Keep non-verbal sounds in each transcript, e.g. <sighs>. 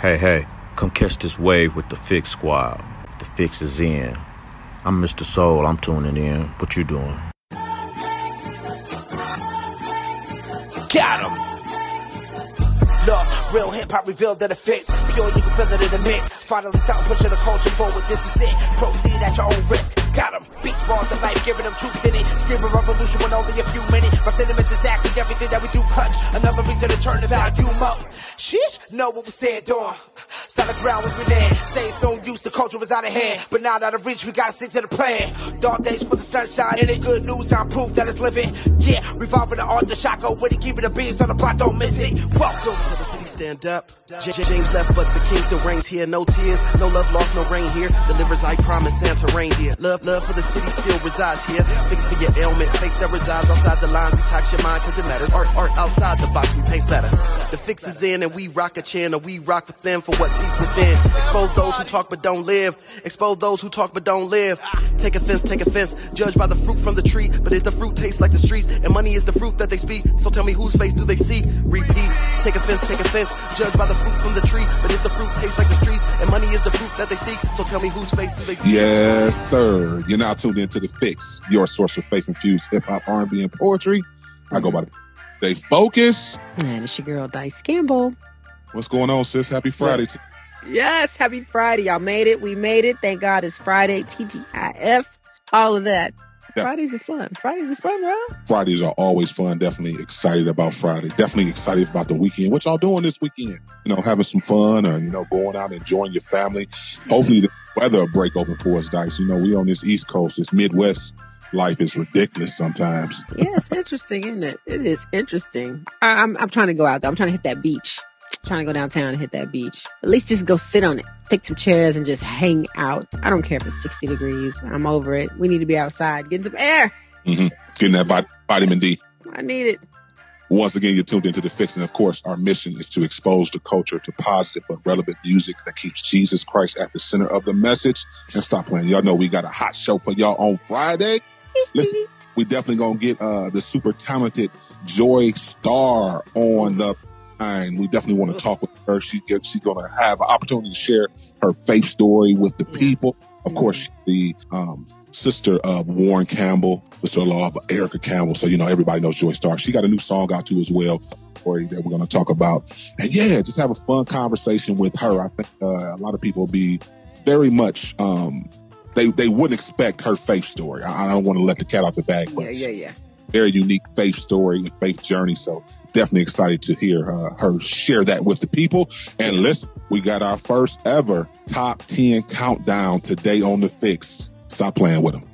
Hey, hey, come catch this wave with the Fix Squad. The fix is in. I'm Mr. Soul, I'm tuning in. What you doing? Got him! Look, real hip hop revealed that it fits. Pure, you can feel it in the mix. Finally stop pushing the culture forward, this is it. Proceed at your own risk. Got him. Beats, bars, and life, giving them truth in it. Screaming revolution with only a few minutes. My sentiments exactly everything that we do clutch. Another reason to turn the volume up. Sheesh, know what we stand on. Solid ground when we land. Say it's no use, the culture is out of hand. But now out of reach, we gotta stick to the plan. Dark days for the sunshine, and it good news, I'm proof that it's living. Yeah, revolving the art, the shotgun, with it, keeping the beats on the block, don't miss it. Welcome to the city, stand up. J- James left, but the king still reigns here. No tears, no love lost, no rain here. Delivers, I promise, Santa reindeer. Love, love for the city still resides here. Fix for your ailment, faith that resides outside the lines. Detox your mind, cause it matters. Art, art outside the box, we paint better. The fix is in, and we rock a channel. We rock with them for what's deep within. Expose those who talk but don't live. Expose those who talk but don't live. Take offense, take offense. Judge by the fruit from the tree. But if the fruit tastes like the streets, and money is the fruit that they speak, so tell me whose face do they seek? Repeat. Take offense, take offense. Judge by the fruit from the tree. But if the fruit tastes like the streets, and money is the fruit that they seek, so tell me whose face do they see? Yes, sir. You're now tuned into the Fix, your source for faith infused hip hop, R&B, and poetry. I go by the DJ Focus. And it's your girl Dice Gamble. What's going on, sis? Happy Friday. to- Yes, happy Friday. Y'all made it. We made it. Thank God it's Friday. TGIF. All of that. Fridays are fun. Fridays are fun, bro. Fridays are always fun. Definitely excited about Friday. Definitely excited about the weekend. What y'all doing this weekend? You know, having some fun or, you know, going out and enjoying your family. Hopefully the weather will break open for us, guys. You know, we on this East Coast, this Midwest life is ridiculous sometimes. Yeah, it's interesting, isn't it? It is interesting. I, I'm I'm trying to go out there. I'm trying to hit that beach. Trying to go downtown and hit that beach. At least just go sit on it. Take some chairs and just hang out. I don't care if it's 60 degrees. I'm over it. We need to be outside, getting some air. hmm Getting that vit- vitamin D. I need it. Once again, you're tuned into the fix. And of course, our mission is to expose the culture to positive but relevant music that keeps Jesus Christ at the center of the message. And stop playing. Y'all know we got a hot show for y'all on Friday. <laughs> Listen, we definitely gonna get uh the super talented Joi Starr on the We definitely want to talk with her. She gets she's gonna have an opportunity to share her faith story with the people. Of course, the um sister of Warren Campbell, sister-in-law of Erica Campbell. So, you know, everybody knows Joi Starr. She got a new song out too as well that we're going to talk about. And yeah, just have a fun conversation with her. I think uh, a lot of people will be very much, um, they, they wouldn't expect her faith story. I, I don't want to let the cat out the bag, but Yeah, yeah, yeah. very unique faith story and faith journey. So definitely excited to hear uh, her share that with the people. And listen, we got our first ever top 10 countdown today on the fix. Stop playing with them.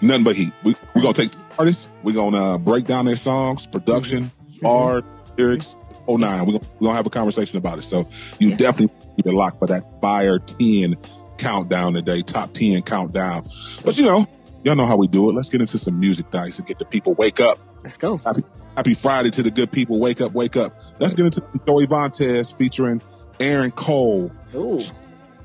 Nothing but heat. We, we're going to take artists. We're going to uh, break down their songs, production, mm-hmm. Mm-hmm. art, lyrics. Oh nine. We're going to have a conversation about it. So you Yeah. definitely keep it locked for that fire 10 countdown today, top 10 countdown. But you know, y'all know how we do it. Let's get into some music dice and get the people wake up. Let's go. Happy Friday to the good people. Wake up, wake up. Let's get into Joey Vantes featuring Aaron Cole, Ooh,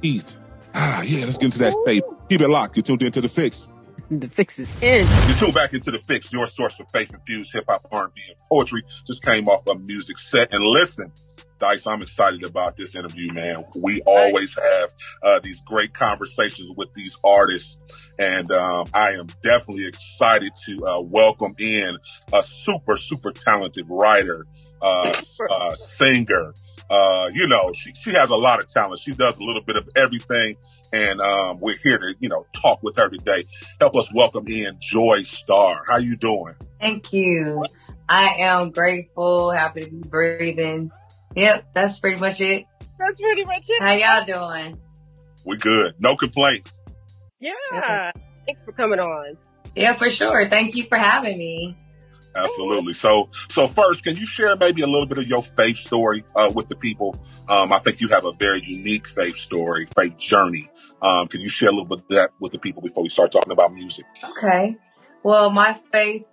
Heath. Ah, yeah, let's get into that state. Keep it locked. You're tuned into the fix. <laughs> the fix is in. You tuned back into the fix, your source for faith infused hip hop, R&B, and poetry. Just came off a music set and listen. Dice, I'm excited about this interview, man. We always have uh, these great conversations with these artists, and um, I am definitely excited to uh, welcome in a super, super talented writer, uh, <laughs> uh, singer. Uh, you know, she she has a lot of talent. She does a little bit of everything, and um, we're here to you know talk with her today. Help us welcome in Joi Starr. How you doing? Thank you. I am grateful, happy to be breathing. Yep, that's pretty much it. That's pretty much it. How y'all doing? We good. No complaints. Yeah. Thanks for coming on. Yeah, for sure. Thank you for having me. Absolutely. So, so first, can you share maybe a little bit of your faith story uh, with the people? Um, I think you have a very unique faith story, faith journey. Um, can you share a little bit of that with the people before we start talking about music? Okay. Well, my faith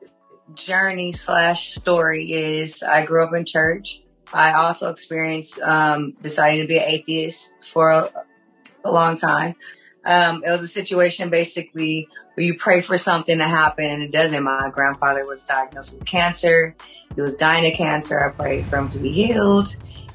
journey slash story is I grew up in church. I also experienced um, deciding to be an atheist for a, a long time. Um, it was a situation basically where you pray for something to happen and it doesn't. My grandfather was diagnosed with cancer. He was dying of cancer. I prayed for him to be healed.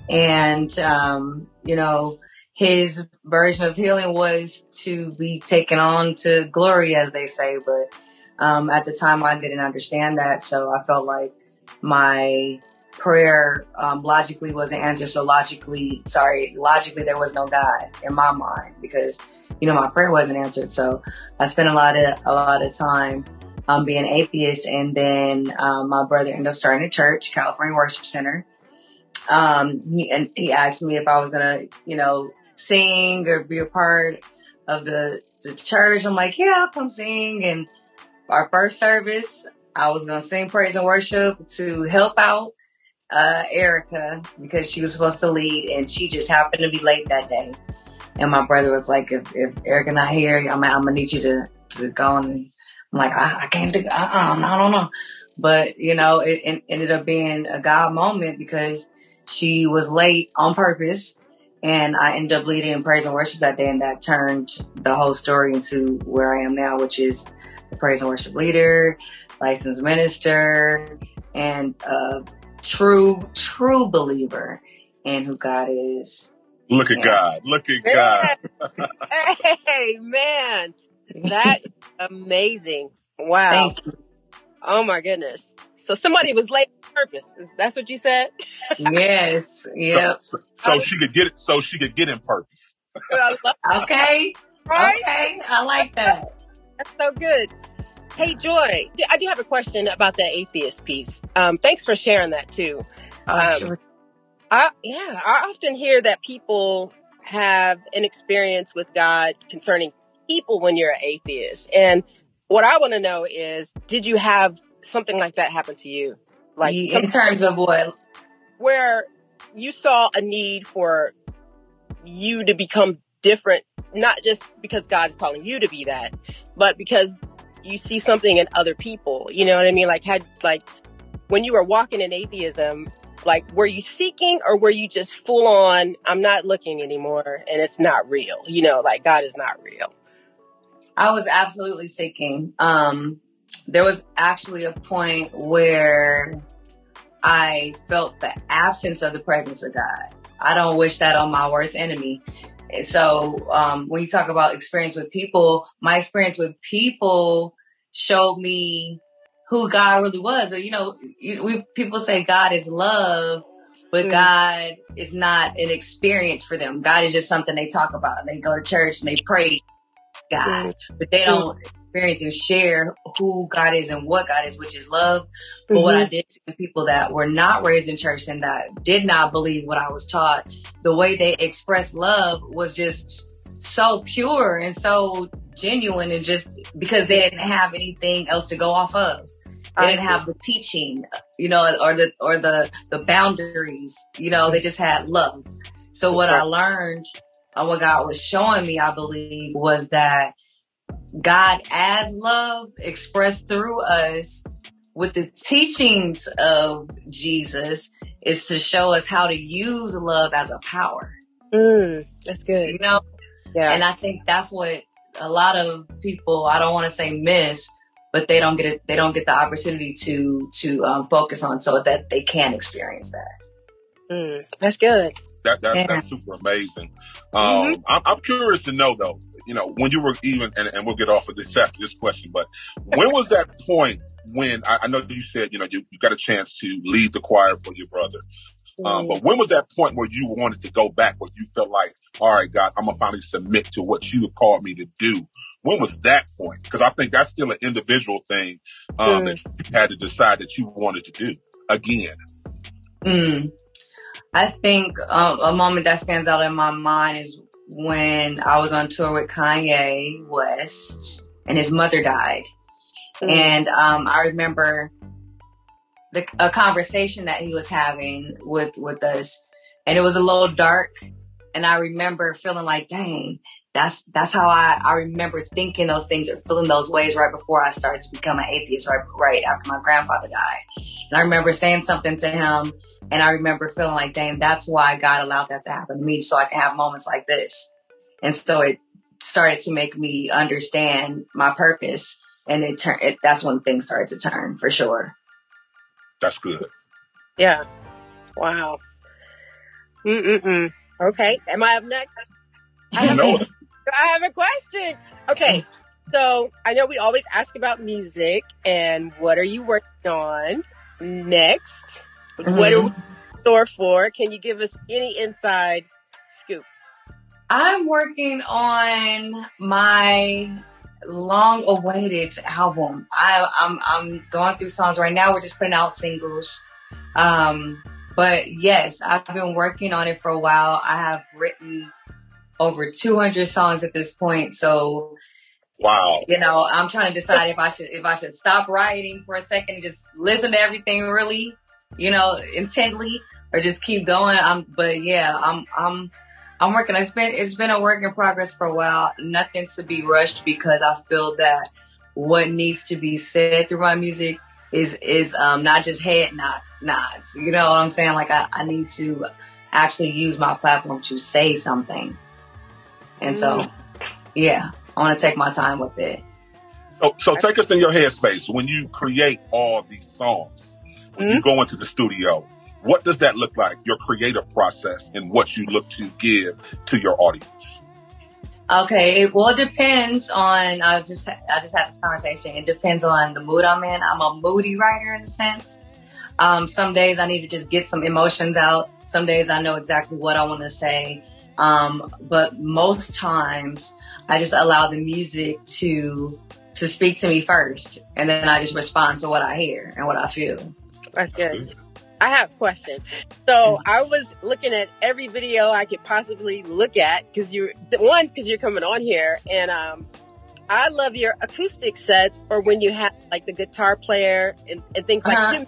And um, you know, his version of healing was to be taken on to glory, as they say. But um, at the time, I didn't understand that, so I felt like my prayer um, logically wasn't answered. So logically, sorry, logically there was no God in my mind because you know my prayer wasn't answered. So I spent a lot of a lot of time um, being atheist, and then um, my brother ended up starting a church, California Worship Center. Um, he, and he asked me if I was gonna, you know, sing or be a part of the the church. I'm like, yeah, I'll come sing. And our first service, I was gonna sing praise and worship to help out uh, Erica because she was supposed to lead, and she just happened to be late that day. And my brother was like, if, if Erica not here, I'm, I'm gonna need you to to go and I'm like, I, I can't do, uh-uh, I don't know. But, you know, it, it ended up being a God moment because she was late on purpose. And I ended up leading praise and worship that day. And that turned the whole story into where I am now, which is the praise and worship leader, licensed minister, and a true, true believer in who God is. Look at God. Look at God. <laughs> hey, man. That is amazing. Wow. Thank you. Oh my goodness. So somebody was late on purpose. That's what you said? Yes. Yep. So, so, so she could get it. So she could get in purpose. Okay. right? Okay. I like that. That's so good. Hey, Joi, I do have a question about that atheist piece. Um, thanks for sharing that too. Oh, Um, sure. I, yeah, I often hear that people have an experience with God concerning people when you're an atheist. And what I want to know is, did you have something like that happen to you? Like in terms of what? where you saw a need for you to become different, not just because God is calling you to be that, but because you see something in other people. You know what I mean? Like had like when you were walking in atheism, like were you seeking or were you just full on, I'm not looking anymore and it's not real. You know, like God is not real. I was absolutely seeking. Um, there was actually a point where I felt the absence of the presence of God. I don't wish that on my worst enemy. And so, um, when you talk about experience with people, my experience with people showed me who God really was. You know, you, we, people say God is love, but Mm. God is not an experience for them. God is just something they talk about. They go to church and they pray God, but they don't experience and share who God is and what God is, which is love. But what I did see people that were not raised in church and that did not believe what I was taught, the way they expressed love was just so pure and so genuine and just because they didn't have anything else to go off of. They didn't have the teaching, you know, or the or the the boundaries. You know, they just had love. So what I learned and what God was showing me, I believe, was that God as love expressed through us with the teachings of Jesus is to show us how to use love as a power. Mm, that's good. You know, Yeah. and I think that's what a lot of people I don't want to say miss, but they don't get it. They don't get the opportunity to to um, focus on so that they can experience that. Mm, that's good. That, that Yeah. that's super amazing. Um, I'm, I'm curious to know though. You know, when you were even, and, and we'll get off of this after this question, but when was that point when I, I know you said you know you, you got a chance to lead the choir for your brother, um, but when was that point where you wanted to go back, where you felt like, all right, God, I'm gonna finally submit to what you have called me to do? When was that point? Because I think that's still an individual thing um, Mm. that you had to decide that you wanted to do again. Mm. I think um, a moment that stands out in my mind is when I was on tour with Kanye West and his mother died. Mm. And um, I remember the, a conversation that he was having with, with us and it was a little dark. And I remember feeling like, dang, that's, that's how I, I remember thinking those things or feeling those ways right before I started to become an atheist, right, right after my grandfather died. And I remember saying something to him and I remember feeling like, dang, that's why God allowed that to happen to me so I can have moments like this. And so it started to make me understand my purpose. And it turned, it, that's when things started to turn for sure. That's good. Yeah. Wow. Mm-mm-mm. Okay. Am I up next? I have, know a, it. <laughs> I have a question. Okay. So I know we always ask about music and what are you working on next? What are we in store for? Can you give us any inside scoop? I'm working on my long awaited album. I, I'm I'm going through songs right now. We're just putting out singles. Um, but yes, I've been working on it for a while. I have written over 200 songs at this point. So Wow. you know, I'm trying to decide if I should if I should stop writing for a second and just listen to everything really, you know, intently, or just keep going. I'm, but yeah, I'm I'm I'm working. It's been it's been a work in progress for a while. Nothing to be rushed because I feel that what needs to be said through my music is is um not just head nod nods. You know what I'm saying? Like I, I need to actually use my platform to say something. And so yeah, I want to take my time with it. So, so take us in your headspace when you create all these songs. When you go into the studio, what does that look like? Your creative process and what you look to give to your audience. Okay, it well, it depends on. I just I just had this conversation. It depends on the mood I'm in. I'm a moody writer in a sense. Um, some days I need to just get some emotions out. Some days I know exactly what I want to say. Um, but most times I just allow the music to to speak to me first, and then I just respond to what I hear and what I feel. That's good. I have a question. So I was looking at every video I could possibly look at because you're the one because you're coming on here, and um, I love your acoustic sets or when you have like the guitar player and, and things like Uh-huh. that.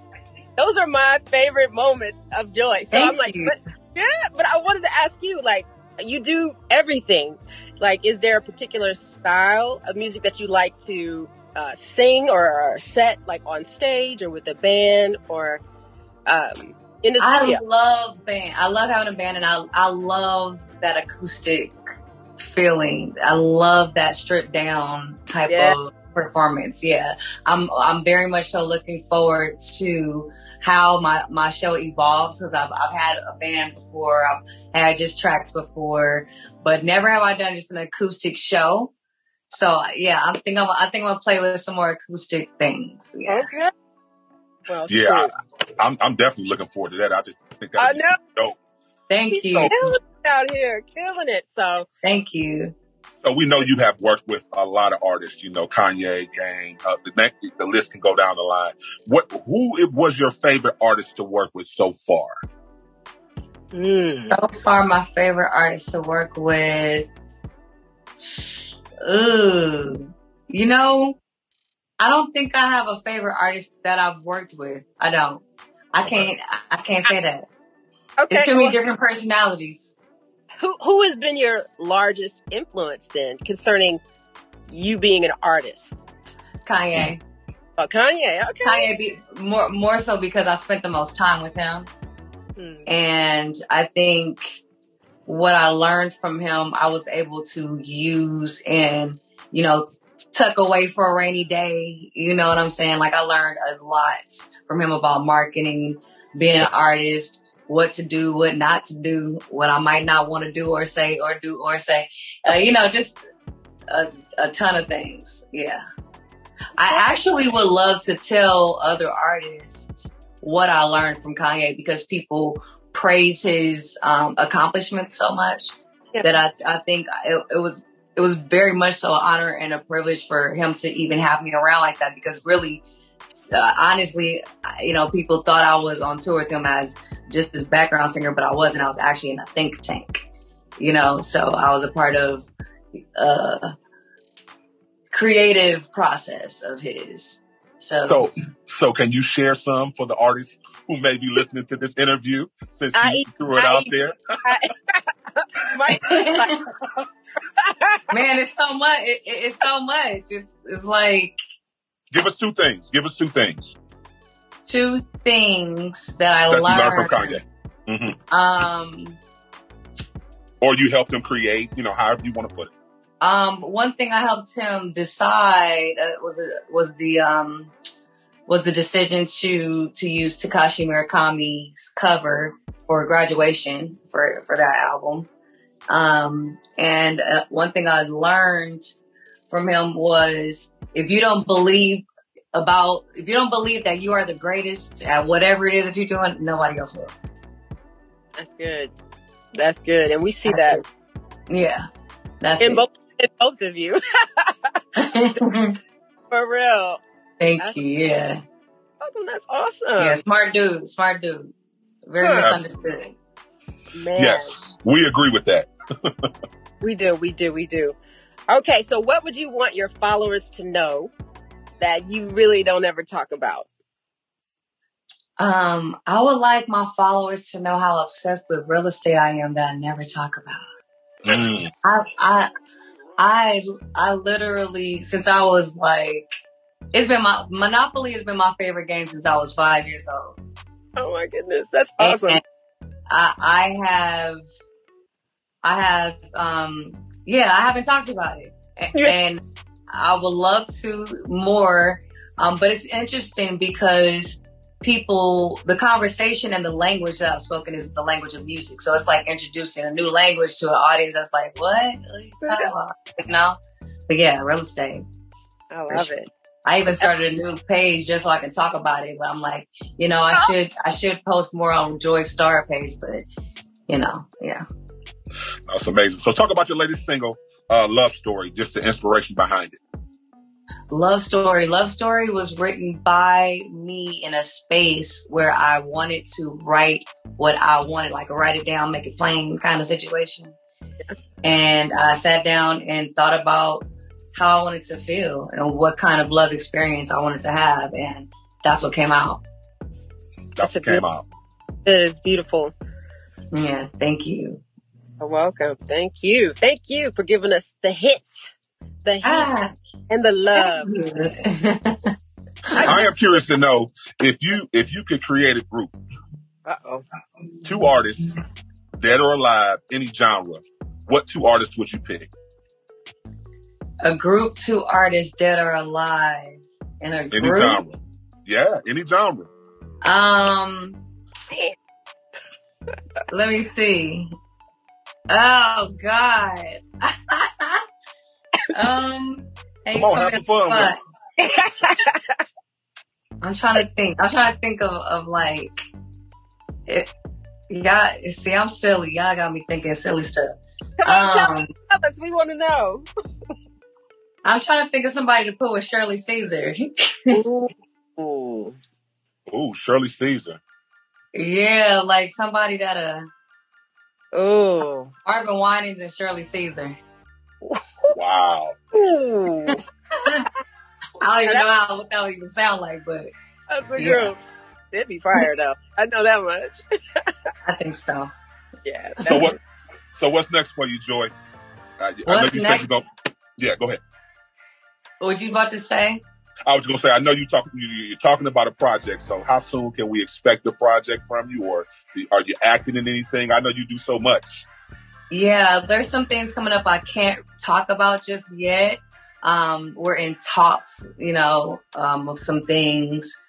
Those are my favorite moments of joy. So I'm like, but, yeah, but I wanted to ask you, like, you do everything. Like, is there a particular style of music that you like to uh, sing or set, like on stage or with a band or um, in the I love band. I love having a band, and I I love that acoustic feeling. I love that stripped down type Yeah. of performance. Yeah, I'm I'm very much so looking forward to how my my show evolves because I've I've had a band before. I've had just tracks before, but never have I done just an acoustic show. So yeah, I think I'm I think I'm gonna play with some more acoustic things. Yeah. Okay. Well, Yeah, shoot. I, I'm, I'm definitely looking forward to that. I just think I know dope. Thank he's you. killing it out here, killing it. So Thank you. So we know you have worked with a lot of artists. You know, Kanye, Gang. Uh, the next, the list can go down the line. What? Who was your favorite artist to work with so far? mm, So far, my favorite artist to work with. Ooh. You know, I don't think I have a favorite artist that I've worked with. I don't. I can't. I can't say that. okay. It's too many different personalities. who who has been your largest influence then concerning you being an artist? Kanye. Oh, Kanye. Okay. Kanye be more more so because I spent the most time with him. Mm, And I think what I learned from him, I was able to use and, you know, tuck away for a rainy day. You know what I'm saying? Like I learned a lot from him about marketing, being an artist, what to do, what not to do, what I might not want to do or say or do or say, uh, you know, just a, a ton of things. Yeah. I actually would love to tell other artists what I learned from Kanye because people praise his um, accomplishments so much Yeah. that I, I think it, it was it was very much so an honor and a privilege for him to even have me around like that because really uh, honestly you know people thought I was on tour with him as just this background singer but I wasn't. I was actually in a think tank you know so I was a part of uh creative process of his. So, So, so can you share some for the artists who may be listening to this interview since I- you threw it I- out there? My- <laughs> <laughs> man it's so much it, it- it's so much it's, it's like Give us two things. Give us two things two things that I that you learned learned. from Kanye, hmm Um, or you helped him create. You know, however you want to put it. um, one thing I helped him decide uh, was was the um, was the decision to to use Takashi Murakami's cover for graduation for for that album. Um, and uh, one thing I learned from him was if you don't believe about if you don't believe that you are the greatest at whatever it is that you're doing, nobody else will. That's good. That's good, and we see That's that Yeah, that's in it. both in both of you <laughs> <laughs> for real. Thank That's you. Yeah, awesome. That's awesome, yeah, smart dude, smart dude. Very Huh. misunderstood. man. Yes, we agree with that. <laughs> We do, we do, we do. Okay, so what would you want your followers to know that you really don't ever talk about? Um, I would like my followers to know how obsessed with real estate I am that I never talk about. Mm. I, I, I, I literally, since I was like, it's been my, Monopoly has been my favorite game since I was five years old. Oh my goodness, that's awesome. And I, I have, I have, um, yeah, I haven't talked about it. And I would love to more. Um, but it's interesting because people, the conversation and the language that I've spoken is the language of music. So it's like introducing a new language to an audience that's like, what? What are you talking about? You know? But yeah, real estate. I love it. I even started a new page just so I can talk about it. But I'm like, you know, I should I should post more on Joi Starr page, but you know, yeah. That's amazing. So talk about your latest single, uh, Love Story, just the inspiration behind it. Love Story. Love Story was written by me in a space where I wanted to write what I wanted, like write it down, make it plain kind of situation. And I sat down and thought about how I wanted to feel and what kind of love experience I wanted to have. And that's what came out. That's what came out. It is beautiful. Yeah. Thank you. You're welcome. Thank you. Thank you for giving us the hits, the hits Ah, and the love. I am curious to know if you if you could create a group, Uh oh. two artists, dead or alive, any genre, what two artists would you pick? A group, two artists, dead or alive, in a Any group. genre. Yeah, any genre. Um, let me see. Oh God. <laughs> um, hey, Come on, have some fun with <laughs> I'm trying to think. I'm trying to think of, of like, it, y'all, see, I'm silly. Y'all got me thinking silly stuff. Come on, Um, tell us. We want to know. <laughs> I'm trying to think of somebody to put with Shirley Caesar. Ooh. Ooh, Shirley Caesar. yeah, like somebody that, uh, Ooh. Marvin Winans and Shirley Caesar. Wow. Ooh. <laughs> I don't even know how what that would even sound like, but That's a Yeah. group. It'd be fire though. I know that much. <laughs> I think so. Yeah. So what? So what's next for you, Joi? Uh, I know What's you next? said you go. Yeah, go ahead. What would you about to say? I was going to say, I know you talk, you, you're talking about a project. So how soon can we expect a project from you, or are you acting in anything? I know you do so much. Yeah, there's some things coming up I can't talk about just yet. Um, we're in talks, you know, um, of some things.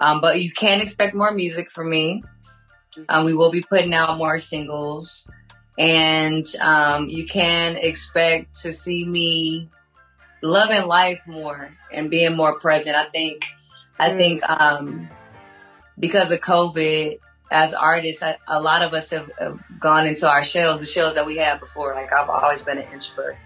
Um, but you can expect more music from me. Um, we will be putting out more singles and, um, you can expect to see me loving life more and being more present. I think, I Mm. think, um, because of COVID, as artists, a, a lot of us have, have gone into our shells, the shells that we had before. Like I've always been an introvert,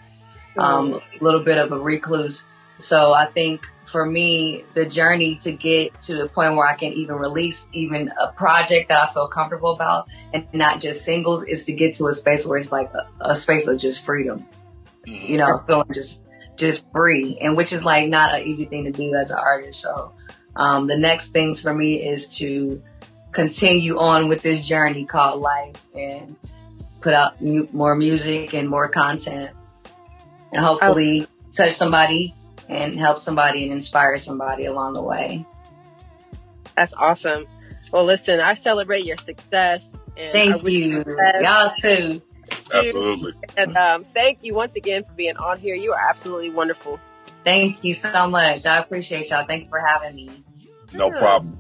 um, a little bit of a recluse. So I think for me, the journey to get to the point where I can even release even a project that I feel comfortable about and not just singles is to get to a space where it's like a, a space of just freedom, you know, feeling just, just free and which is like not an easy thing to do as an artist. So, um, the next things for me is to continue on with this journey called life and put out mu- more music and more content and hopefully touch somebody and help somebody and inspire somebody along the way. That's awesome. Well, listen, I celebrate your success. And Thank you. Y'all too. Absolutely. And um, thank you once again for being on here. You are absolutely wonderful. Thank you so much. I appreciate y'all. Thank you for having me. No problem.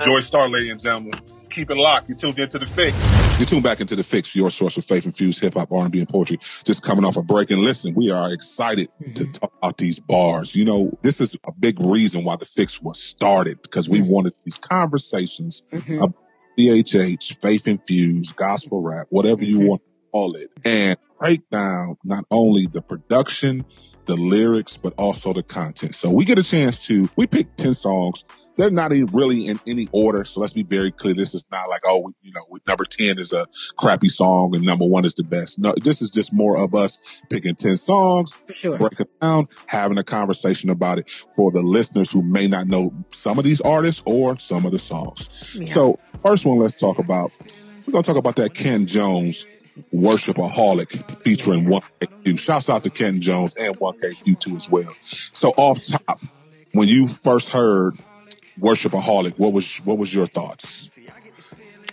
Joi Starr, ladies and gentlemen. Keep it locked. You tuned into the fix. You tuned back into the fix, your source of faith infused hip hop, R&B, and poetry. Just coming off a break. And listen, we are excited to talk about these bars. You know, this is a big reason why the fix was started because we wanted these conversations Mhm. about DHH, faith infused, gospel rap, whatever you want to call it, and break down not only the production, the lyrics, but also the content. So we get a chance to, we pick 10 songs. They're not even really in any order. So let's be very clear. This is not like, oh, you know, number 10 is a crappy song and number one is the best. No, this is just more of us picking 10 songs, sure. break it down, having a conversation about it for the listeners who may not know some of these artists or some of the songs. Yeah. So first one, let's talk about, we're going to talk about that Canton Jones Worshipaholic featuring 1K Phew. Shouts out to Canton Jones and 1K Phew too as well. So off top, when you first heard Worshipaholic, what was, what was your thoughts?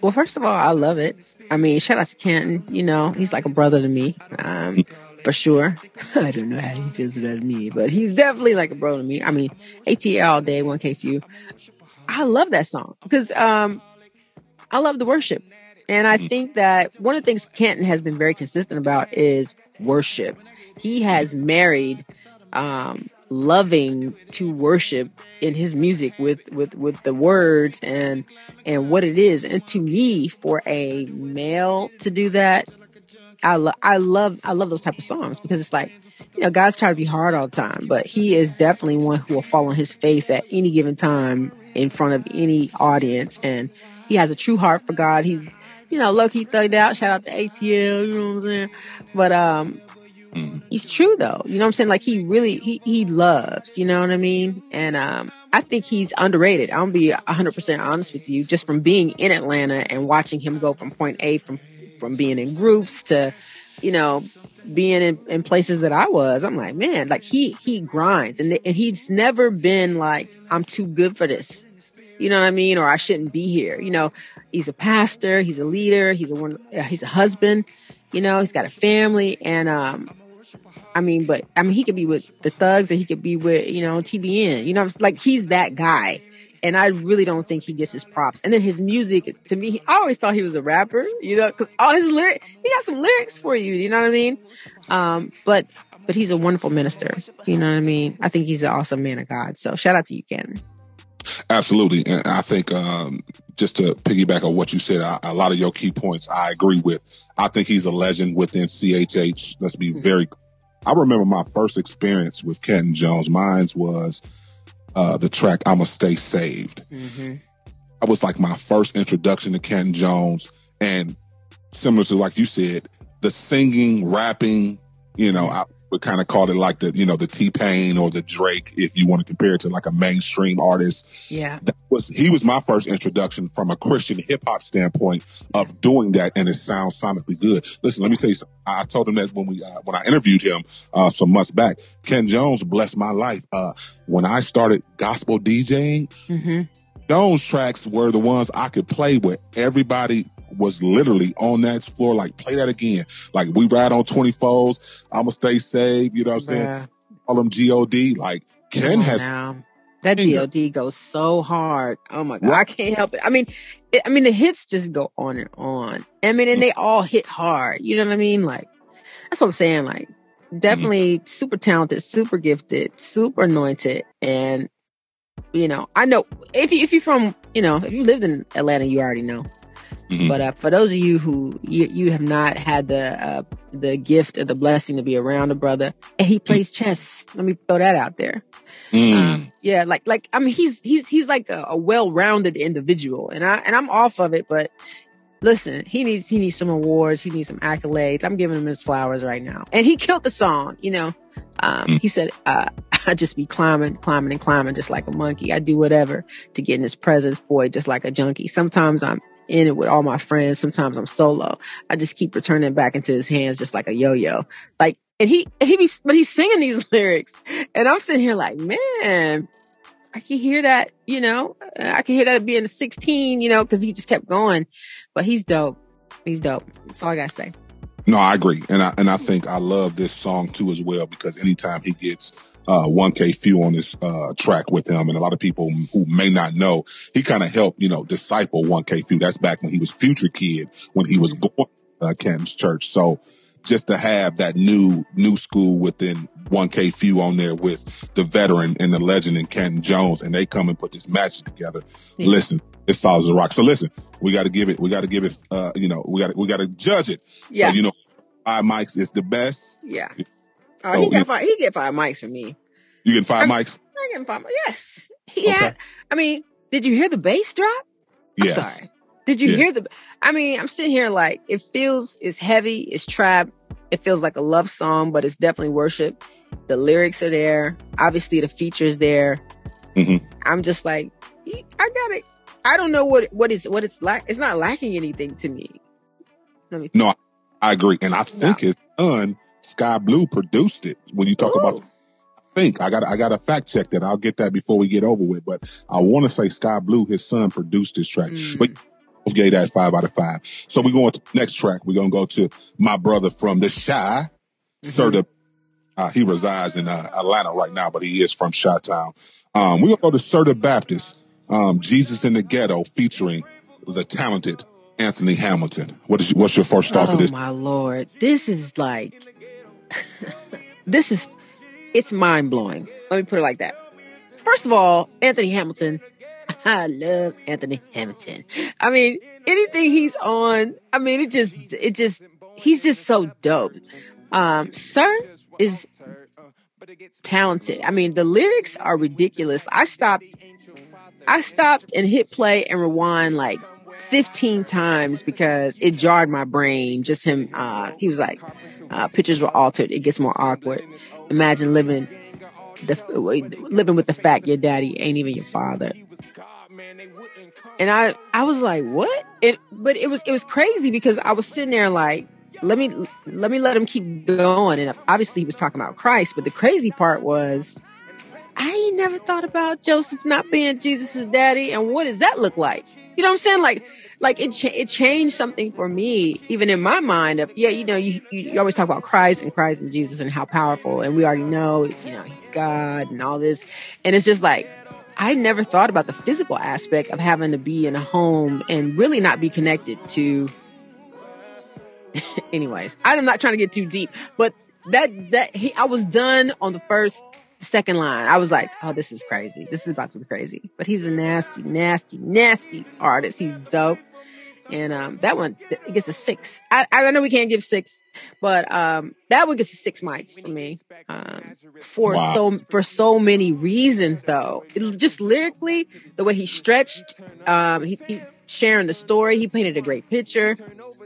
Well, first of all, I love it. I mean, shout out to Canton. You know, he's like a brother to me, um, for sure. <laughs> I don't know how he feels about me, but he's definitely like a brother to me. I mean, ATL all day, 1K Phew. I love that song because um, I love the worship. And I think that one of the things Canton has been very consistent about is worship. He has married um, loving to worship in his music with with with the words and and what it is. And to me, for a male to do that, I love I love I love those type of songs because it's like you know guys try to be hard all the time, but he is definitely one who will fall on his face at any given time in front of any audience, and he has a true heart for God. He's you know low key thugged out. Shout out to ATL, you know what I'm saying? But um, he's true though. You know what I'm saying? Like he really he he loves, you know what I mean? And um I think he's underrated. I'm gonna be 100% honest with you just from being in Atlanta and watching him go from point A from from being in groups to you know being in, in places that I was. I'm like, man, like he he grinds and and he's never been like I'm too good for this. You know what I mean? Or I shouldn't be here. You know, he's a pastor, he's a leader, he's a one uh, he's a husband, you know, he's got a family and um I mean, but I mean, he could be with the thugs or he could be with, you know, TBN. You know, it's like he's that guy. And I really don't think he gets his props. And then his music is, to me, I always thought he was a rapper, you know, cause all his lyrics, he got some lyrics for you, you know what I mean? Um, but, but he's a wonderful minister. You know what I mean? I think he's an awesome man of God. So shout out to you, Ken. Absolutely. And I think, um, just to piggyback on what you said, a, a lot of your key points I agree with. I think he's a legend within CHH. Let's be very, I remember my first experience with Canton Jones. Mine was, uh, the track I'ma Stay Saved. Mm-hmm. That was like my first introduction to Canton Jones and similar to like you said, the singing, rapping, you know, I would kind of call it like the, you know, the T-Pain or the Drake, if you want to compare it to like a mainstream artist Yeah. that was he was my first introduction from a Christian hip hop standpoint of doing that, and it sounds sonically good. Listen, let me tell you something. I told him that when we uh, when I interviewed him uh, some months back. Canton Jones blessed my life. Uh, when I started gospel DJing, Mm-hmm. Jones tracks were the ones I could play with everybody was literally on that floor. Like play that again. Like we ride on twenty fours. I'ma stay safe. You know what I'm saying? Call them God. Like Ken has now. That God goes so hard. Oh my god, Right. I can't help it. I mean, it, I mean the hits just go on and on. I mean, and they all hit hard. You know what I mean? Like that's what I'm saying. Like mm-hmm. definitely super talented, super gifted, super anointed, and you know, I know if you if you're from you know if you lived in Atlanta, you already know. Mhm. But uh, for those of you who you, you have not had the uh, the gift or the blessing to be around a brother, and he plays chess. Let me throw that out there. Mm. Um, yeah, like like I mean, he's he's he's like a, a well-rounded individual, and I and I'm off of it. But listen, he needs he needs some awards, he needs some accolades. I'm giving him his flowers right now, and he killed the song. You know, um, he said, uh, "I just be climbing, climbing, and climbing, just like a monkey. I do whatever to get in his presence, boy, just like a junkie. Sometimes I'm." In it with all my friends. Sometimes I'm solo. I just keep returning back into his hands just like a yo-yo. Like, and he, he be, but he's singing these <laughs> lyrics and I'm sitting here like, man, I can hear that, you know, Uh, I can hear that being a 16, you know, cause he just kept going, but he's dope. He's dope. That's all I gotta say. No, I agree, and I and I think I love this song too as well because anytime he gets uh, 1K Phew on this, uh, track with him. And a lot of people who may not know, he kind of helped, you know, disciple 1K Phew. That's back when he was Future Kid, when he was going, uh, Canton's church. So just to have that new, new school within 1K Phew on there with the veteran and the legend and Canton Jones, and they come and put this match together. Yeah. Listen, it's solid as a rock. So listen, we got to give it, we got to give it, uh, you know, we got to, we got to judge it. Yeah. So, you know, five mics is the best. Yeah. Oh, So, he got five. He get five mics from me. You get five mics? I get five. Yes. <laughs> Yeah. Okay. I mean, did you hear the bass drop? I'm Yes. sorry. Did you Yeah. hear the? I mean, I'm sitting here like it feels. It's heavy. It's trap. It feels like a love song, but it's definitely worship. The lyrics are there. Obviously, the features there. Mhm. I'm just like, I got it. I don't know what what is what it's like. It's not lacking anything to me. Let me. No, I agree. And I think his son, Sky Blue, produced it. When you talk about, Ooh. I think I got, I got to fact check that. I'll get that before we get over with. But I want to say Sky Blue, his son, produced this track. Mm. But gave that five out of five. So we're going to next track. We're going to go to my brother from the Chi, Sir. The, uh, he resides in uh, Atlanta right now, but he is from Chi Town. Um, we're going to go to Sir the Baptist, um, Jesus in the Ghetto, featuring the talented Anthony Hamilton. What is what's your first thoughts oh of this? my lord, this is like, <laughs> this is, it's mind blowing. Let me put it like that. First of all, Anthony Hamilton. <laughs> I love Anthony Hamilton. I mean, anything he's on, I mean, it just, it just, he's just so dope. Um, Sir is talented. I mean, the lyrics are ridiculous. I stopped, I stopped and hit play and rewind like 15 times because it jarred my brain. Just him, uh, he was like, uh, pictures were altered. It gets more awkward. Imagine living the, living with the fact your daddy ain't even your father. And I, I was like, what? It, but it was, it was crazy because I was sitting there like, let me, let me let him keep going. And obviously he was talking about Christ, but the crazy part was, I ain't never thought about Joseph not being Jesus' daddy. And what does that look like? You know what I'm saying? Like, like it, cha- it changed something for me, even in my mind of, yeah, you know, you, you, you always talk about Christ and Christ and Jesus and how powerful. And we already know, you know, he's God and all this. And it's just like, I never thought about the physical aspect of having to be in a home and really not be connected to. <laughs> Anyways, I'm not trying to get too deep, but that that he, I was done on the first second line. I was like, oh, this is crazy. This is about to be crazy. But he's a nasty, nasty, nasty artist. He's dope. And um, that one it gets a six. I, I know we can't give six, but um, that one gets a six mics for me. Um, for Wow. so for so many reasons, though. It, just lyrically, the way he stretched, um, he, he's sharing the story. He painted a great picture.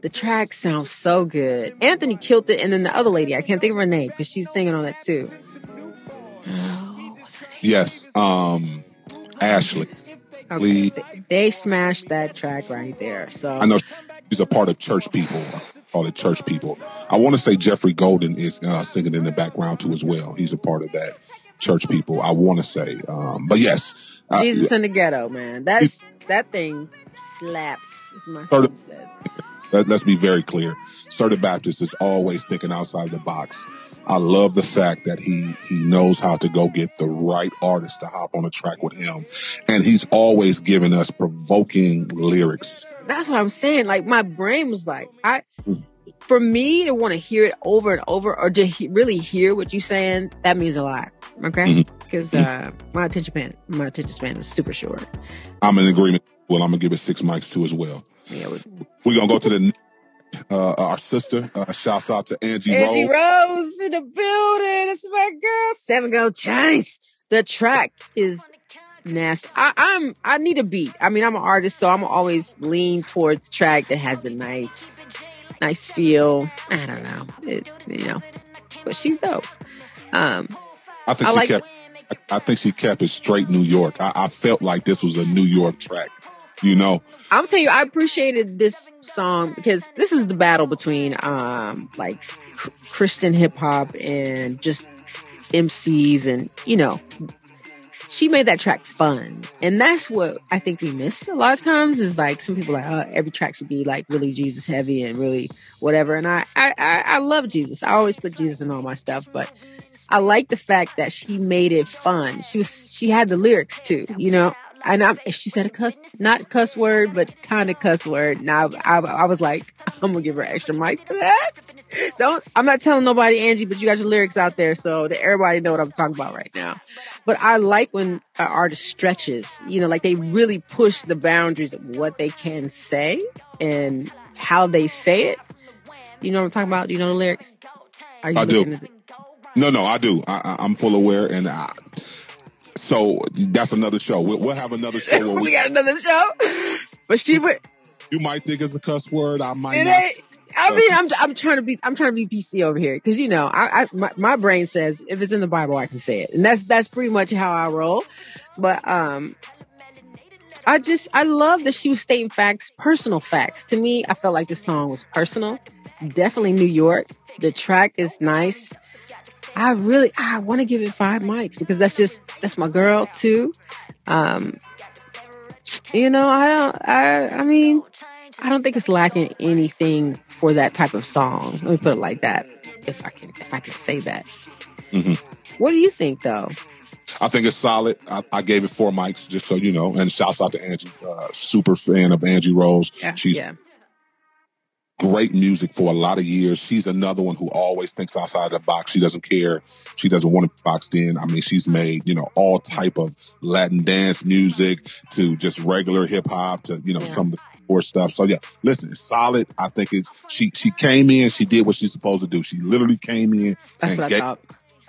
The track sounds so good. Anthony killed it, and then the other lady, I can't think of her name because she's singing on that too. Yes, um, Ashley. Okay, they, smashed that track right there. So I know she's a part of Church People. Call it Church People. I want to say Jeffrey Golden is uh, singing in the background too as well. He's a part of that Church People. I want to say, um, but yes, uh, Jesus in the ghetto, man. That's that thing slaps, as my son says. let, us be very clear. Sir the Baptist is always thinking outside the box. I love the fact that he he knows how to go get the right artist to hop on a track with him, and he's always giving us provoking lyrics. That's what I'm saying. Like my brain was like, I, hmm. for me to want to hear it over and over, or to he- really hear what you're saying, that means a lot. Okay, mm-hmm. because mm-hmm. uh, my attention span, my attention span is super short. I'm in agreement. Well, I'm gonna give it six mics too as well. Yeah, with We're gonna go to the uh, our sister. Uh, shouts out to Angie, Angie Rose. Rose in the building. It's my girl, Seven Gold Chase. The track is nasty. I, I'm I need a beat. I mean, I'm an artist, so I'm always lean towards track that has the nice, nice feel. I don't know, it, you know, but she's dope. Um, I think I she like- kept. I think she kept it straight New York. I, I felt like this was a New York track. You know, I'll tell you, I appreciated this song because this is the battle between um like Christian hip hop and just MCs, and you know, she made that track fun, and that's what I think we miss a lot of times. Is like some people like, oh, every track should be like really Jesus heavy and really whatever, and I I, I love Jesus. I always put Jesus in all my stuff, but. I like the fact that she made it fun. She was, she had the lyrics too, you know, and I, she said a cuss, not cuss word, but kind of cuss word. Now I, I, was like, <laughs> I'm gonna give her extra mic for that. Don't, I'm not telling nobody, Angie, but you got your lyrics out there. So that everybody know what I'm talking about right now. But I like when an artist stretches, you know, like they really push the boundaries of what they can say and how they say it. You know what I'm talking about? Do you know the lyrics? Are you I do. No, no, I do. I, am full aware, and I, so that's another show. We'll, we'll have another show. We, we, got another show, but she would. You might think it's a cuss word. I might. It not. ain't. I mean, I'm I'm trying to be I'm trying to be PC over here because you know I, I my, my, brain says if it's in the Bible I can say it, and that's that's pretty much how I roll. But um, I just I love that she was stating facts, personal facts. To me, I felt like the song was personal. Definitely New York. The track is nice. I really I want to give it five mics because that's just that's my girl too. Um, you know, I don't. I I mean, I don't think it's lacking anything for that type of song. Let me put it like that. If I can, if I can say that. Mm-hmm. What do you think, though? I think it's solid. I, I, gave it four mics, just so you know. And shouts out to Angie, uh, super fan of Angie Rose. Yeah, She's yeah great music for a lot of years. She's another one who always thinks outside the box. She doesn't care. She doesn't want to be boxed in. I mean, she's made, you know, all type of Latin dance music to just regular hip hop to, you know, yeah. some of the core stuff. So yeah, listen, it's solid. I think it's, she, she came in, she did what she's supposed to do. She literally came in That's and gave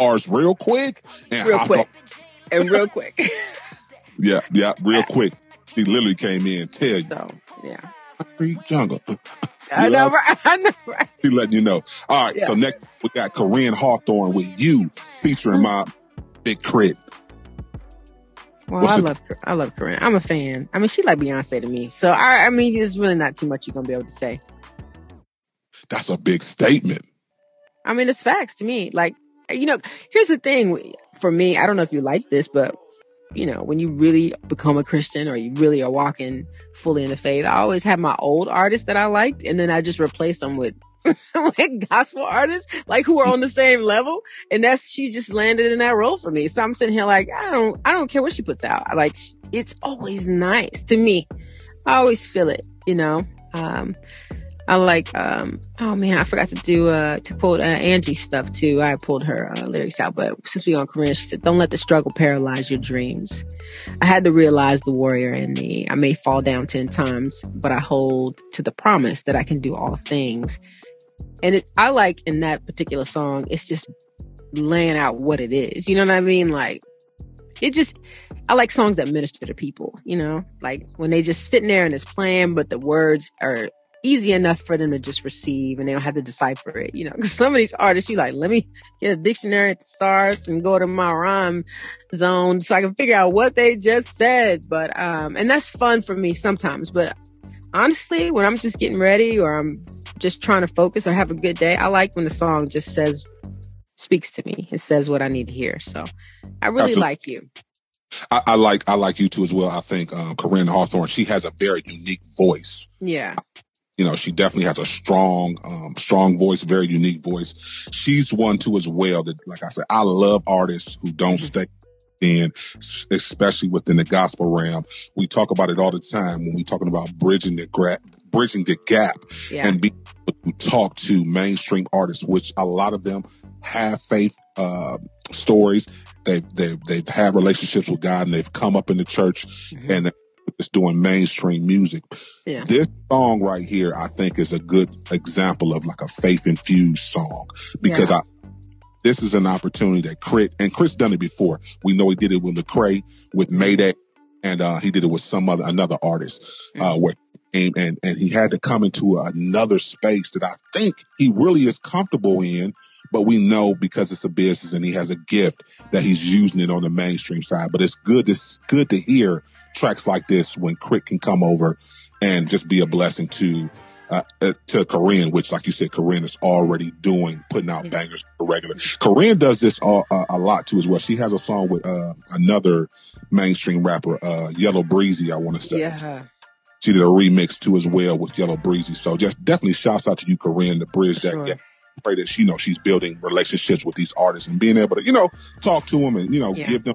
ours real quick and real quick and real quick. <laughs> yeah. Yeah. Real quick. She literally came in, tell you. So, yeah. Jungle. <laughs> I know, right? <laughs> I know, right? She letting you know. All right, yeah. so next we got Koryn Hawthorne with you featuring mm-hmm. my big crit. Well, What's I love I love Koryn. I'm a fan. I mean, she like Beyonce to me. So I, I mean, it's really not too much you're gonna be able to say. That's a big statement. I mean, it's facts to me. Like, you know, here's the thing for me. I don't know if you like this, but you know, when you really become a Christian or you really are walking fully in the faith, I always have my old artists that I liked, and then I just replace them with <laughs> like gospel artists, like who are on the same level. And that's, she just landed in that role for me. So I'm sitting here like, I don't, I don't care what she puts out. Like, it's always nice to me. I always feel it, you know? Um, I like, um, oh man, I forgot to do, uh, to quote uh, Angie stuff too. I pulled her uh, lyrics out, but since we on Koryn, she said, don't let the struggle paralyze your dreams. I had to realize the warrior in me. I may fall down 10 times, but I hold to the promise that I can do all things. And it, I like in that particular song, it's just laying out what it is. You know what I mean? Like, it just, I like songs that minister to people, you know, like when they just sitting there and it's playing, but the words are easy enough for them to just receive and they don't have to decipher it. You know, cause some of these artists, you like, let me get a dictionary at the stars and go to my rhyme zone so I can figure out what they just said. But, um, and that's fun for me sometimes. But honestly, when I'm just getting ready or I'm just trying to focus or have a good day, I like when the song just says, speaks to me. It says what I need to hear. So I really Absolutely. like you. I, I, like I like you too as well. I think um, Koryn Hawthorne, she has a very unique voice. Yeah you know, she definitely has a strong, um, strong voice, very unique voice. She's one too as well that, like I said, I love artists who don't mm-hmm. stay in, especially within the gospel realm. We talk about it all the time when we're talking about bridging the gra- bridging the gap yeah. and be to talk to mainstream artists, which a lot of them have faith, uh, stories. They've, they've, they've had relationships with God and they've come up in the church mm-hmm. and just doing mainstream music. Yeah. This song right here, I think is a good example of like a faith infused song because yeah. I, this is an opportunity that Crit and Chris done it before. We know he did it with Lecrae, with mm-hmm. Mayday, and uh, he did it with some other another artist. Uh, mm-hmm. where and, and and he had to come into another space that I think he really is comfortable in. But we know because it's a business and he has a gift that he's using it on the mainstream side. But it's good. It's good to hear tracks like this when Crit can come over and just be a blessing to uh, uh, to Koryn, which, like you said, Koryn is already doing, putting out bangers regular. Koryn does this all, uh, a lot too as well. She has a song with uh, another mainstream rapper, uh, Yella Beezy. I want to say. Yeah. She did a remix too as well with Yella Beezy. So just definitely shouts out to you, Koryn, to bridge that sure. gap. pray that she, you know, she's building relationships with these artists and being able to, you know, talk to them and, you know, Yeah. give them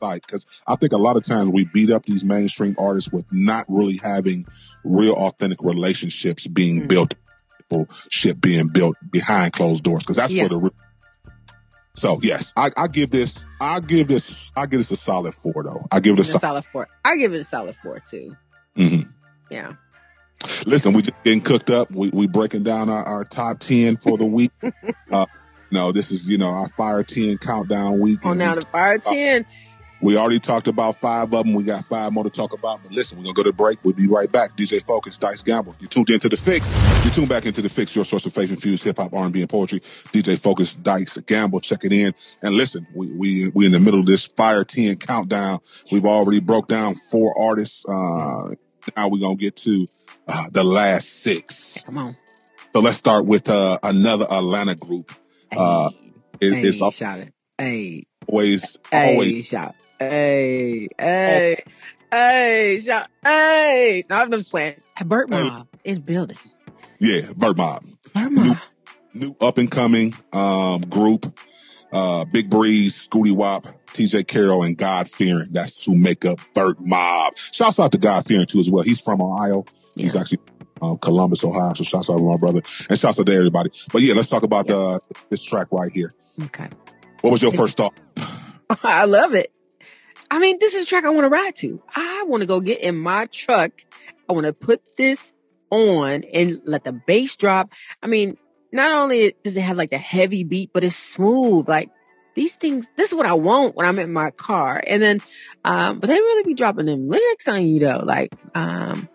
like, cause I think a lot of times we beat up these mainstream artists with not really having real authentic relationships being Mhm. built, shit being built behind closed doors. Cause that's Yeah. where the, re- so yes, I, I give this, I give this, I give this a solid four though. I give it a solid. four. I give it a solid four too. mhm. Yeah. Listen, we just getting cooked up. We we breaking down our, our top ten for the week. <laughs> uh, no, this is you know our fire ten countdown week. On and now to fire ten. We already talked about five of them. We got five more to talk about. But listen, we're gonna go to break. We'll be right back. DJ Focus, Dice Gamble. You tuned into the Fixx. You tuned back into the Fixx, your source of faith infused hip hop, R and poetry. DJ Focus, Dice Gamble. Check it in and listen. We we we in the middle of this fire ten countdown. We've already broke down four artists. Uh, now we're gonna get to uh, the last six. Come on. So let's start with uh, another Atlanta group. Uh, it, hey, it's shout it. Hey, always, hey, always, shout. Hey, hey, hey, shout. Hey. No, I'm just playing. Burt Hey. Mob in building. yeah, Bird Mob, Burt New- Mob. new up and coming um, group. Uh, Big Breeze, Scooty Wop, TJ Carroll, and God Fearing. That's who make up Bird Mob. Shouts out to God Fearing too as well. He's from Ohio. He's actually um, Columbus, Ohio. So shouts out to my brother and shouts out to everybody. But yeah, let's talk about uh, this track right here. Okay. What was your first thought? <laughs> I love it. I mean, this is a track I want to ride to. I want to go get in my truck. I want to put this on and let the bass drop. I mean, not only does it have like the heavy beat, but it's smooth. Like these things, this is what I want when I'm in my car. And then, um, but they really be dropping them lyrics on you though. Like, um,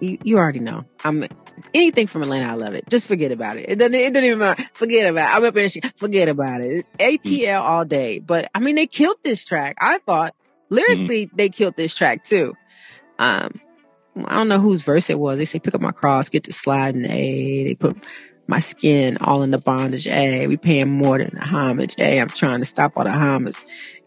you, you already know. I'm anything from Atlanta. I love it. Just forget about it. It doesn't, it doesn't even matter. Forget about it. I'm up in the shit. Forget about it. ATL all day. But I mean, they killed this track. I thought lyrically they killed this track too. Um, I don't know whose verse it was. They say, pick up my cross, get to sliding. A. They put my skin all in the bondage. A. We paying more than the homage. A. I'm trying to stop all the homage.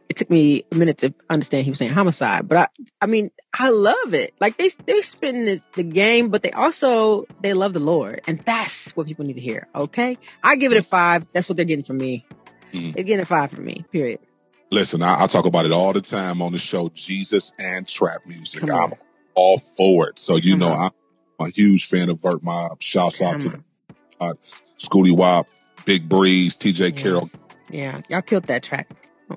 It took me a minute to understand he was saying homicide, but I, I mean, I love it. Like they, they're spitting the, the game, but they also, they love the Lord. And that's what people need to hear. Okay. I give it a five. That's what they're getting from me. Mhm. They're getting a five from me, period. Listen, I, I talk about it all the time on the show, Jesus and trap music. I'm all for it. So, you Come know, on. I'm a huge fan of Vert Mob. Shouts out Come to uh-huh. on. Uh, Scooty Wop, Big Breeze, TJ Yeah. Carroll. Yeah. Y'all killed that track.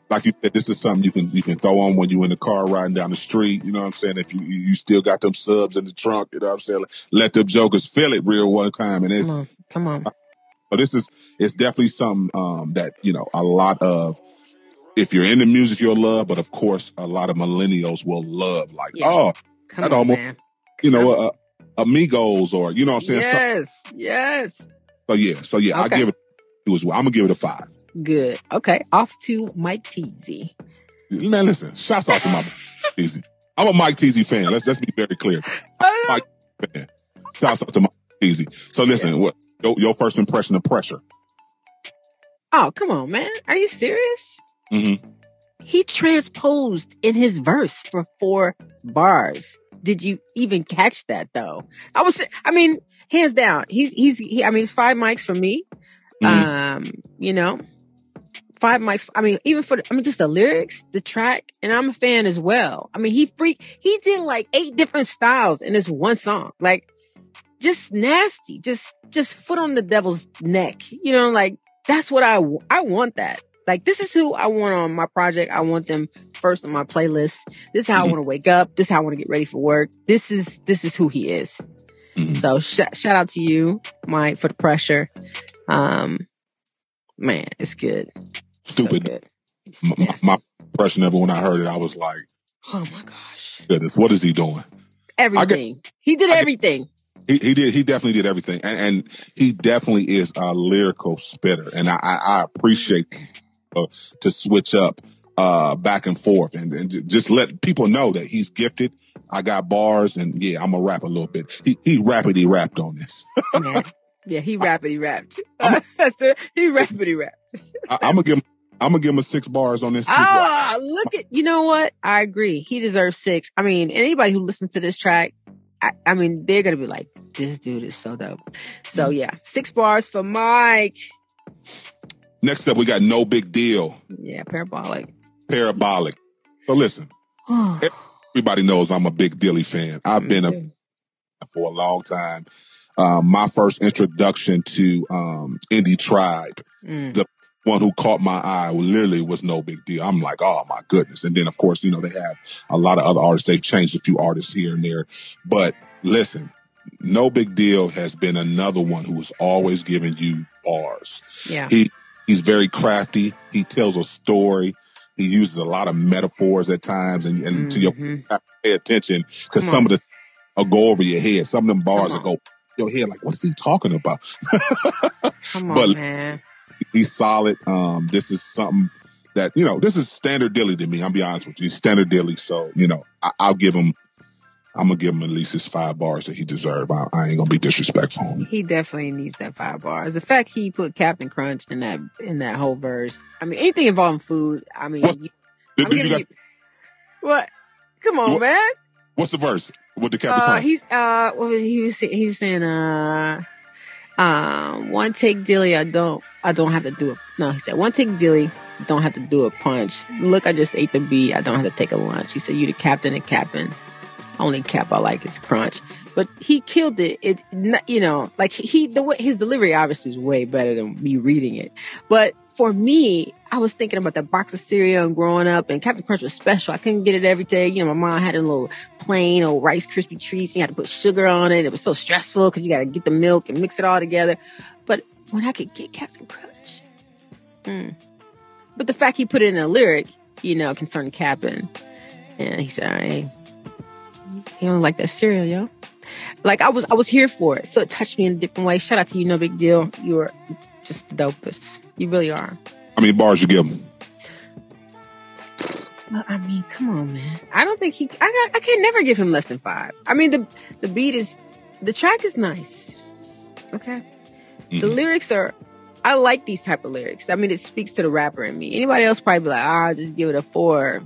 Like you said, this is something you can you can throw on when you're in the car riding down the street. You know what I'm saying? If you you still got them subs in the trunk, you know what I'm saying? Let them jokers feel it real one time. And it's Come on. Come on. So this is it's definitely something um, that you know a lot of if you're into music you'll love, but of course a lot of millennials will love. Like Yeah. oh, Come That on, almost- man. you know, uh, Amigos or you know what I'm saying. So, Yes. Yes. so yeah, so yeah, I give it two as well. I'm gonna give it a five. Good. Okay. Off to Mike Teezy. Man, listen, shouts out to my <laughs> Teezy. I'm a Mike Teezy fan. Let's let's be very clear. Mike fan. Shouts out to Mike Teezy. So listen, what your, your first impression of pressure? Oh, come on, man. Are you serious? Mhm. He transposed in his verse for four bars. Did you even catch that though? I was, I mean, hands down, he's, he's, he, I mean, it's five mics for me. Mhm. Um, you know, five mics. I mean, even for, the, I mean, just the lyrics, the track, and I'm a fan as well. I mean, he freak, he did like eight different styles in this one song. Like, just nasty, just, just foot on the devil's neck. You know, like, that's what I I want that. Like, this is who I want on my project. I want them first on my playlist. This is how I want to wake up. This is how I want to get ready for work. This is, this is who he is. Mhm. So sh- shout out to you, Mike, for the pressure. Um, man, it's good. So Stupid. It's My, my, my impression of it when I heard it, I was like, oh my gosh. goodness, what is he doing? Everything. he did get- everything. He, he did. He definitely did everything, and, and he definitely is a lyrical spitter, and I, I, I appreciate uh, to switch up uh, back and forth, and, and just let people know that he's gifted. I got bars, and yeah, I'm gonna rap a little bit. He he rapidly rapped on this. <laughs> Man. Yeah, he rappity rapped. I'm- That's <laughs> the, he rappity rapped. I, I'm gonna give him. I'm gonna give him a six bars on this. Too. Ah, look at, you know what? I agree. He deserves six. I mean, anybody who listens to this track, I, I mean, they're gonna be like, this dude is so dope. So Mm-hmm. yeah, six bars for Mike. Next up, we got nobigdyl, Yeah, parabolic. Parabolic. So listen, <sighs> everybody knows I'm a big Dilly fan. I've been a Me for a long time. Um, my first introduction to um, Indie Tribe, Mm. the one who caught my eye literally was nobigdyl. I'm like, oh my goodness. And then of course, you know, they have a lot of other artists. They've changed a few artists here and there. But listen, nobigdyl has been another one who is always giving you bars. Yeah. He he's very crafty. He tells a story. He uses a lot of metaphors at times, and, and to your Mhm. you have pay attention because some of the will go over your head. Some of them bars will go your head like, what is he talking about? <laughs> Come on, But- man. He's solid. Um, this is something that you know. This is standard Dilly to me. I'll be honest with you, standard Dilly. So you know, I, I'll give him. I'm gonna give him at least his five bars that he deserves. I, I ain't gonna be disrespectful. He definitely needs that five bars. The fact he put Captain Crunch in that in that whole verse. I mean, anything involving food. I mean, What- you, I'm you you- what? Come on, What- man. what's the verse with the Captain Uh, Crunch? he's uh, what was he was he was saying uh, um, one take dilly. I don't I don't have to do it. No, he said one take dilly. Don't have to do a punch. Look, I just ate the beat. I don't have to take a lunch. He said, "You the captain and captain. Only cap I like is crunch." But he killed it. It, you know, like he the way his delivery obviously is way better than me reading it. But for me, I was thinking about that box of cereal and growing up, and Captain Crunch was special. I couldn't get it every day. You know, my mom had a little plain old Rice Krispie treats. You had to put sugar on it. It was so stressful because you got to get the milk and mix it all together. But when I could get Captain Crunch, mm. but the fact he put it in a lyric, you know, concerning Captain, and he said, "I he don't like that cereal, yo." Like I was, I was here for it, so it touched me in a different way. Shout out to you, nobigdyl. You are just the dopest. You really are. How many bars you give him? Well, I mean, come on, man. I don't think he. I I can never give him less than five. I mean, the the beat is, the track is nice. Okay, the Mhm. lyrics are. I like these type of lyrics. I mean, it speaks to the rapper in me. Anybody else probably be like, ah, I'll just give it a four.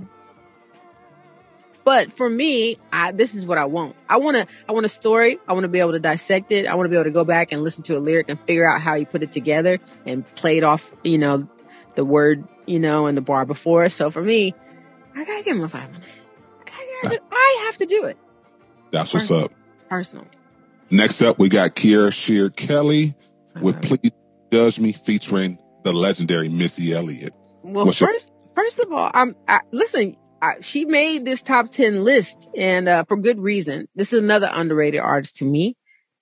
But for me, I, this is what I want. I want to, I want a story. I want to be able to dissect it. I want to be able to go back and listen to a lyric and figure out how he put it together and play it off, you know, the word, you know, and the bar before. So for me, I gotta give him a five it. I, gotta- I have to do it. That's what's up. It's personal. Next up, we got Kierra Sheard-Kelly with Uh-huh. "Please Judge Me" featuring the legendary Missy Elliott. Well, What's your- first, first of all, I'm I, listen. I, she made this top ten list, and uh, for good reason. This is another underrated artist to me.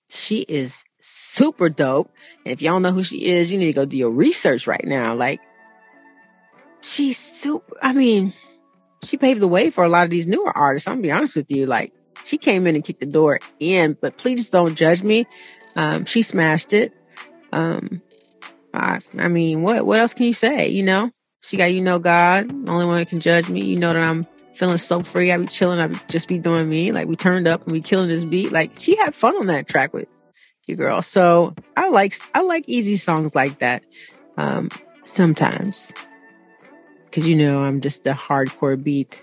She is super dope, and if y'all know who she is, you need to go do your research right now. Like, she's super. I mean, she paved the way for a lot of these newer artists. I'm gonna be honest with you. Like, she came in and kicked the door in, but please don't judge me. Um, she smashed it. Um, I, I mean, what what else can you say? You know, she got you know God, the only one that can judge me. You know that I'm feeling so free. I be chilling. I be just be doing me. Like we turned up and we killing this beat. Like she had fun on that track with you, girl. So I like I like easy songs like that. Um, sometimes because you know I'm just a hardcore beat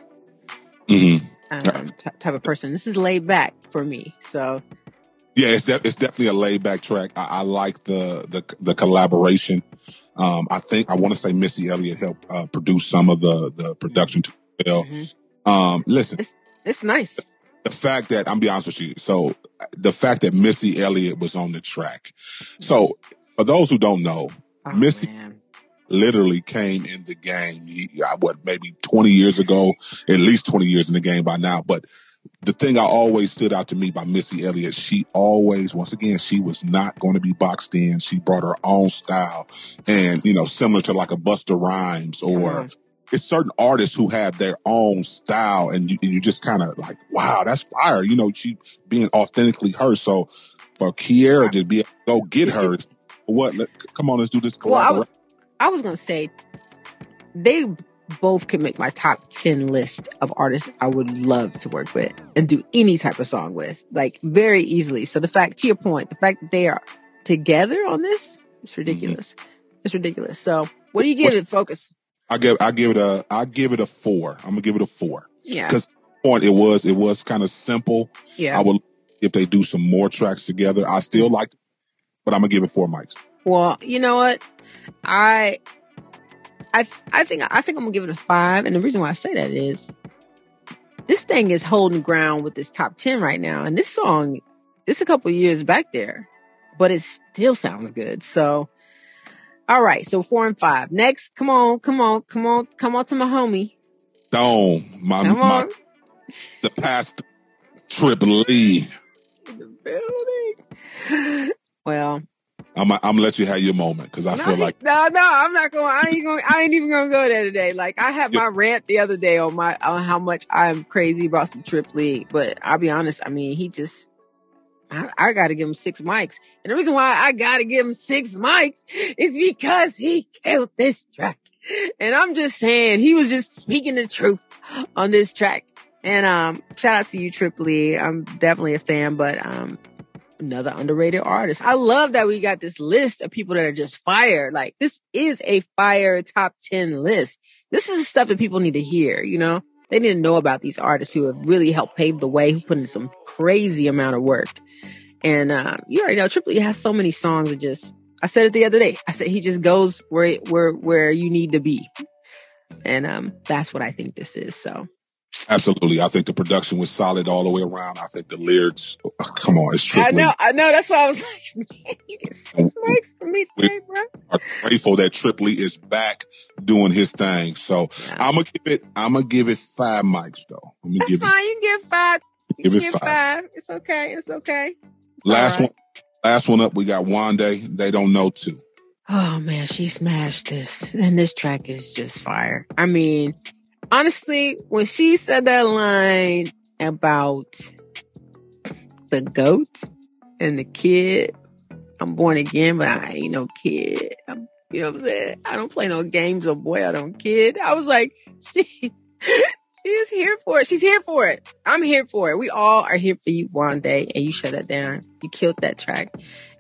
hmm um, t- type of person. This is laid back for me. So Yeah, it's de- it's definitely a laid back track. I, I like the the the collaboration. Um, I think I want to say Missy Elliott helped uh, produce some of the the production too. Mhm. um, listen, it's nice. the fact that I'm be honest with you, so the fact that Missy Elliott was on the track. So for those who don't know, Oh, Missy- man. literally came in the game. he- uh, What maybe 20 years ago, at least 20 years in the game by now. But the thing I always stood out to me by Missy Elliott, she always, once again, she was not going to be boxed in. She brought her own style, and you know, similar to like a Busta Rhymes or. Mhm. It's certain artists who have their own style, and you, and you just kind of like, wow, that's fire. You know, she being authentically her. So for Kierra to be able to go get her, <laughs> what? Let, come on, let's do this Well, I was I was gonna say they both can make my top ten list of artists I would love to work with and do any type of song with, like very easily. So the fact, to your point, the fact that they are together on this, it's mm-hmm. ridiculous. It's ridiculous. So what do you give What's- it? Focus. I give I give it a I give it a four. I'm gonna give it a four Yeah. because point it was it was kind of simple. Yeah. I would if they do some more tracks together. I still like, but I'm gonna give it four mics. Well, you know what? I I I think I think I'm gonna give it a five, and the reason why I say that is this thing is holding ground with this top ten right now, and this song it's a couple years back there, but it still sounds good. So, all right, so four and five. Next, come on, come on, come on, come on to my homie. Stone, my, Come my on. the past Trip Lee. In the building. Well, I'm I'm gonna let you have your moment because I no, feel like no, no, I'm not going. I ain't going. I ain't even going to go there today. Like I had my rant the other day on my on how much I'm crazy about some Trip Lee, but I'll be honest. I mean, he just. I, I got to give him six mics, and the reason why I got to give him six mics is because he killed this track. And I'm just saying, he was just speaking the truth on this track. And um, shout out to you, Trip Lee. I'm definitely a fan, but um, another underrated artist. I love that we got this list of people that are just fire. Like this is a fire top 10 list. This is stuff that people need to hear, you know? They need to know about these artists who have really helped pave the way, who put in some crazy amount of work. And uh, you already know Triple E has so many songs that just I said it the other day. I said he just goes where where where you need to be. And um that's what I think this is. So absolutely. I think the production was solid all the way around. I think the lyrics, oh, come on, it's Trip I know, I know. That's why I was like, man, you get six mics from me today, bro. are grateful that Trip Lee is back doing his thing. So Yeah. I'm gonna give it. I'm gonna give it five mics though. I'm gonna That's give fine. You can give five. You Give can it five. five. It's okay. It's okay. It's. Last all right. one. Last one up. We got Wande. They don't know too. Oh man, she smashed this. And this track is just fire. I mean, honestly, when she said that line about the goat and the kid, I'm born again, but I ain't no kid. I'm, you know what I'm saying? I don't play no games or boy, I don't kid. I was like, <laughs> she, she's here for it. She's here for it. I'm here for it. We all are here for you day and you shut that down. You killed that track.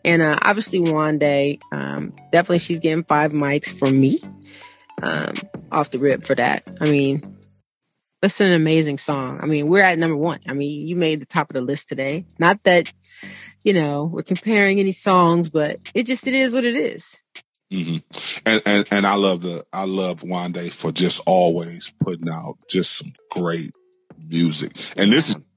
And uh, obviously, Wande, um, definitely she's getting five mics from me um, off the rip for that. I mean, it's an amazing song. I mean, we're at number one. I mean, you made the top of the list today. Not that, you know, we're comparing any songs, but it just, it is what it is. hmm And, and and I love the I love Wande for just always putting out just some great music. And this is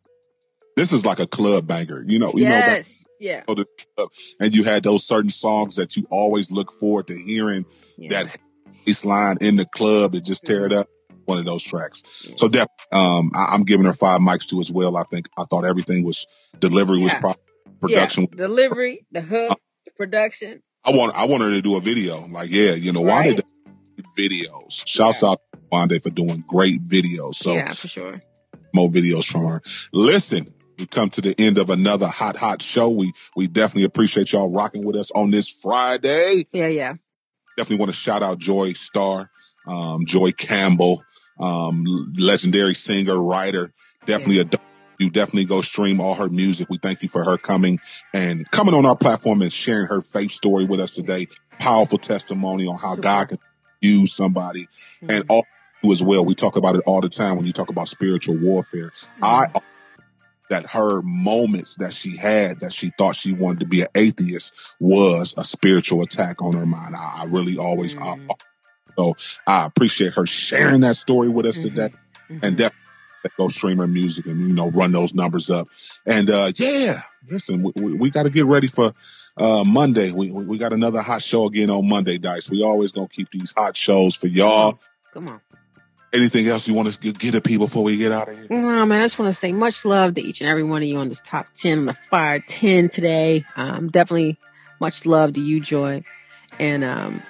this is like a club banger. You know, you know that yes. yeah. the club and you had those certain songs that you always look forward to hearing yeah. that bass line in the club and just tear it up. One of those tracks. So def, um, I, I'm giving her five mics too as well. I think I thought everything was delivery was Yeah. pro- production. Yeah. Delivery, the hook, the production. I want I want her to do a video. Like, yeah, you know, why Right. did videos? Shouts Yeah. out to Wande for doing great videos. So yeah, for sure. more videos from her. Listen, we come to the end of another hot, hot show. We we definitely appreciate y'all rocking with us on this Friday. Yeah, yeah. Definitely want to shout out Joi Starr, um, Joy Campbell, um, legendary singer, writer. Definitely a you definitely go stream all her music. We thank you for her coming and coming on our platform and sharing her faith story with us today. Powerful testimony on how God can use somebody and all you as well. We talk about it all the time when you talk about spiritual warfare. I that her moments that she had that she thought she wanted to be an atheist was a spiritual attack on her mind. I, I really always I, so I appreciate her sharing that story with us today Mhm. and definitely go stream her music and you know run those numbers up. And uh yeah, listen, we, we, we got to get ready for uh Monday. We we we got another hot show again on Monday, Dice. We always gonna keep these hot shows for y'all. Come on. Anything else you want to get, to people before we get out of here? No, man, I just want to say much love to each and every one of you on this top 10, on the fire 10 today. Um, definitely much love to you, Joi. And, um,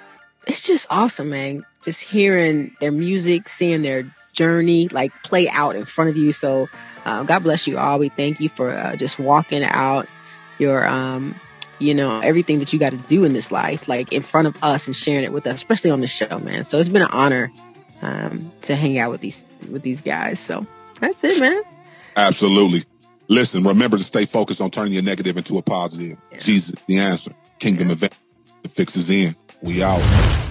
it's just awesome, man. Just hearing their music, seeing their journey like play out in front of you. So, uh, God bless you all. We thank you for uh, just walking out your, um, you know, everything that you got to do in this life, like in front of us and sharing it with us, especially on the show, man. So it's been an honor, um, to hang out with these, with these guys. So that's it, man. Absolutely. Listen, remember to stay focused on turning your negative into a positive. Yeah. Jesus the answer. Kingdom event. The fix is in. We out.